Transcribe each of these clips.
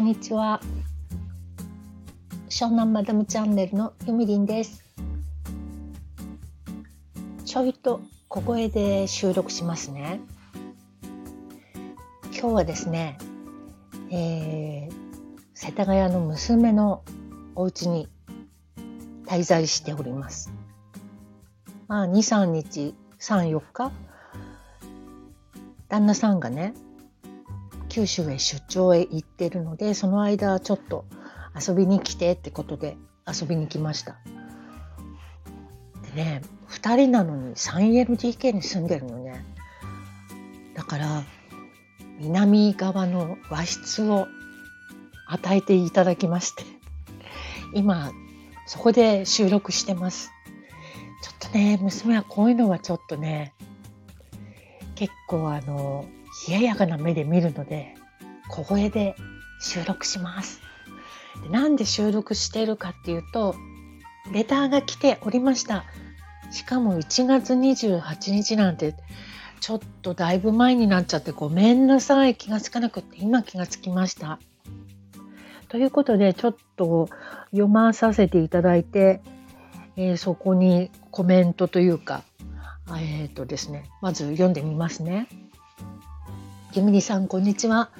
こんにちは。湘南マダムチャンネルのゆみりんです。ちょいと小声で収録しますね。今日はですね、えー、世田谷の娘のお家に滞在しております。まあ、2、3日、3、4日、旦那さんがね、九州へ出張へ行ってるので、その間ちょっと遊びに来てってことで遊びに来ました。でね、2人なのに 3LDK に住んでるのね。だから、南側の和室を与えていただきまして、今、そこで収録してます。ちょっとね、娘はこういうのはちょっとね、結構あの、冷ややかな目で見るので、小声で収録します。でなんで収録してるかっていうと、レターが来ておりました。しかも1月28日なんて、ちょっとだいぶ前になっちゃってごめんなさい。気がつかなくって今気がつきました。ということで、ちょっと読まさせていただいて、えー、そこにコメントというか、えっ、ー、とですね、まず読んでみますね。ゆみりさん、こんにちは。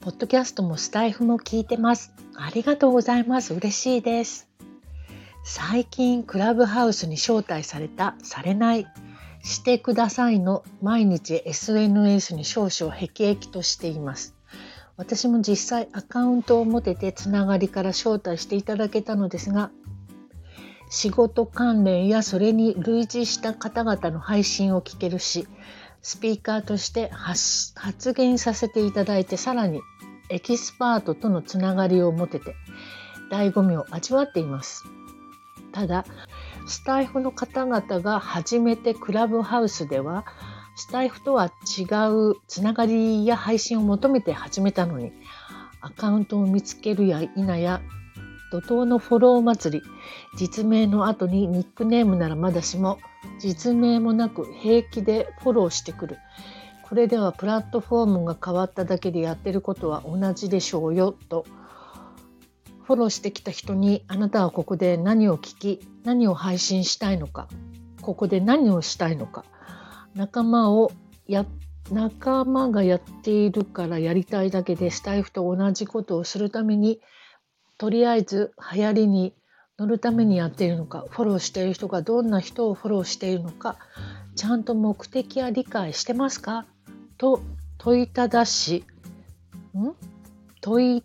ポッドキャストもスタイフも聞いてます。ありがとうございます。嬉しいです。最近、クラブハウスに招待された、されない、してくださいの毎日 SNS に少々辟易としています。私も実際アカウントを持ててつながりから招待していただけたのですが、仕事関連やそれに類似した方々の配信を聞けるし、スピーカーとして発言させていただいて、さらにエキスパートとのつながりを持てて、醍醐味を味わっています。ただ、スタイフの方々が初めてクラブハウスでは、スタイフとは違うつながりや配信を求めて始めたのに、アカウントを見つけるや否や怒涛のフォロー祭り、実名の後にニックネームならまだしも、実名もなく平気でフォローしてくる。これではプラットフォームが変わっただけでやってることは同じでしょうよ、と。フォローしてきた人にあなたはここで何を聞き、何を配信したいのか、ここで何をしたいのか、仲間をや仲間がやっているからやりたいだけでスタイフと同じことをするためにとりあえず流行りに乗るためにやっているのかフォローしている人がどんな人をフォローしているのかちゃんと目的や理解してますか？と問いただしん？問い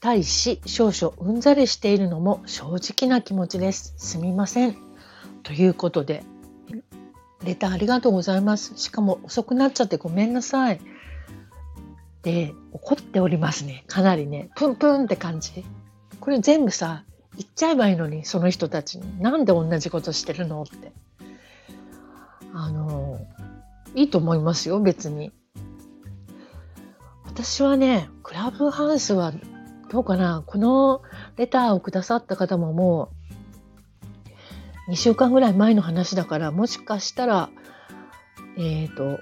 たいし少々うんざりしているのも正直な気持ちです。すみません。ということでレターありがとうございます。しかも遅くなっちゃってごめんなさい。で怒っておりますね。かなりねプンプンって感じ。これ全部さ言っちゃえばいいのにその人たちに。なんで同じことしてるのって。あのいいと思いますよ別に。私はねクラブハウスはどうかな。このレターをくださった方ももう2週間ぐらい前の話だからもしかしたらえっ、ー、と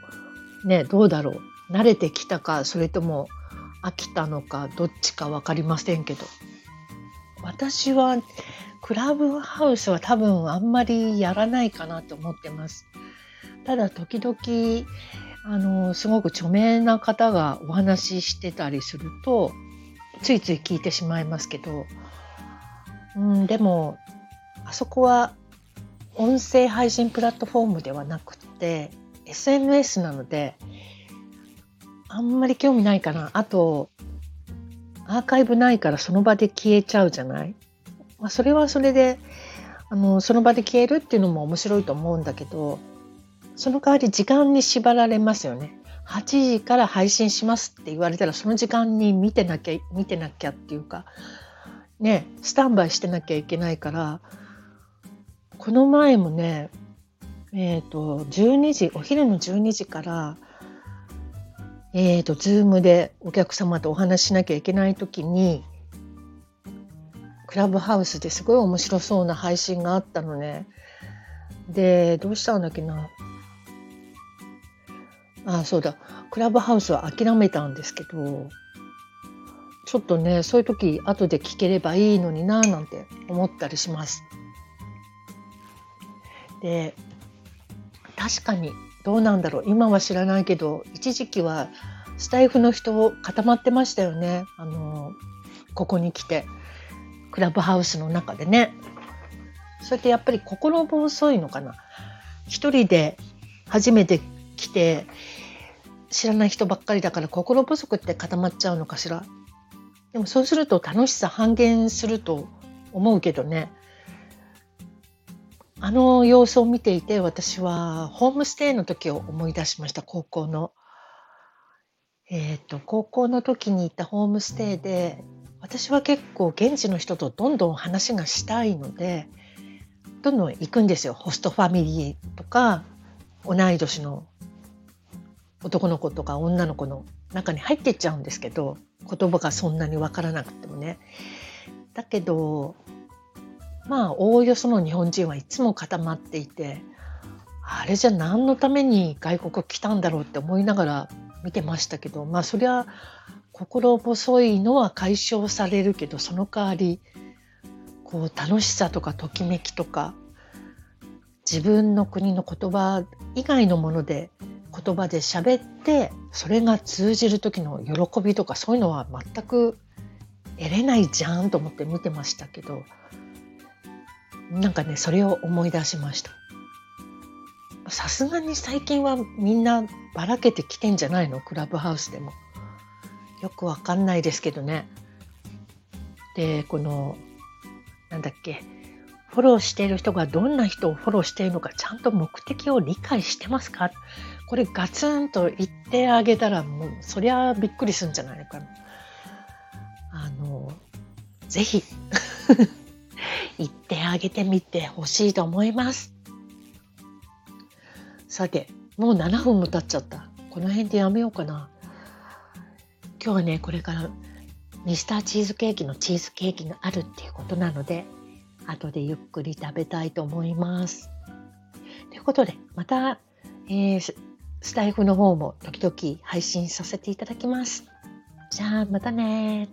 ねどうだろう。慣れてきたかそれとも飽きたのかどっちか分かりませんけど。私はクラブハウスは多分あんまりやらないかなと思ってます。ただ時々あのすごく著名な方がお話ししてたりするとついつい聞いてしまいますけど、うん、でもあそこは音声配信プラットフォームではなくて SNS なのであんまり興味ないかな。あとアーカイブないからその場で消えちゃうじゃない、まあ、それはそれであのその場で消えるっていうのも面白いと思うんだけどその代わり時間に縛られますよね。8時から配信しますって言われたらその時間に見てなきゃ見てなきゃっていうかねスタンバイしてなきゃいけないからこの前もねえっ、ー、と12時お昼の12時からえーと、ズームでお客様とお話ししなきゃいけない時にクラブハウスですごい面白そうな配信があったのね。でどうしたんだっけなあそうだクラブハウスは諦めたんですけどちょっとねそういう時後で聞ければいいのにななんて思ったりします。で確かにどうなんだろう。今は知らないけど一時期はスタイフの人固まってましたよね。あのここに来てクラブハウスの中でね。それってやっぱり心細いのかな。一人で初めて来て知らない人ばっかりだから心細くって固まっちゃうのかしら。でもそうすると楽しさ半減すると思うけどね。あの様子を見ていて私はホームステイの時を思い出しました高校の。えっ、ー、と高校の時に行ったホームステイで私は結構現地の人とどんどん話がしたいのでどんどん行くんですよホストファミリーとか同い年の男の子とか女の子の中に入っていっちゃうんですけど言葉がそんなに分からなくてもね。だけどまあおおよその日本人はいつも固まっていてあれじゃ何のために外国来たんだろうって思いながら見てましたけどまあそりゃ心細いのは解消されるけどその代わりこう楽しさとかときめきとか自分の国の言葉以外のもので言葉で喋ってそれが通じる時の喜びとかそういうのは全く得れないじゃんと思って見てましたけどなんかねそれを思い出しました。さすがに最近はみんなばらけてきてんじゃないの？クラブハウスでも。よくわかんないですけどね。でこのなんだっけ？フォローしている人がどんな人をフォローしているのかちゃんと目的を理解してますか？これガツンと言ってあげたらもうそりゃびっくりするんじゃないのかな。あのぜひ。言ってあげてみてほしいと思います。さて、もう7分も経っちゃった。この辺でやめようかな。今日はね、これからミスターチーズケーキのチーズケーキがあるっていうことなので、後でゆっくり食べたいと思います。ということで、また、えー、スタイフの方も時々配信させていただきます。じゃあ、またね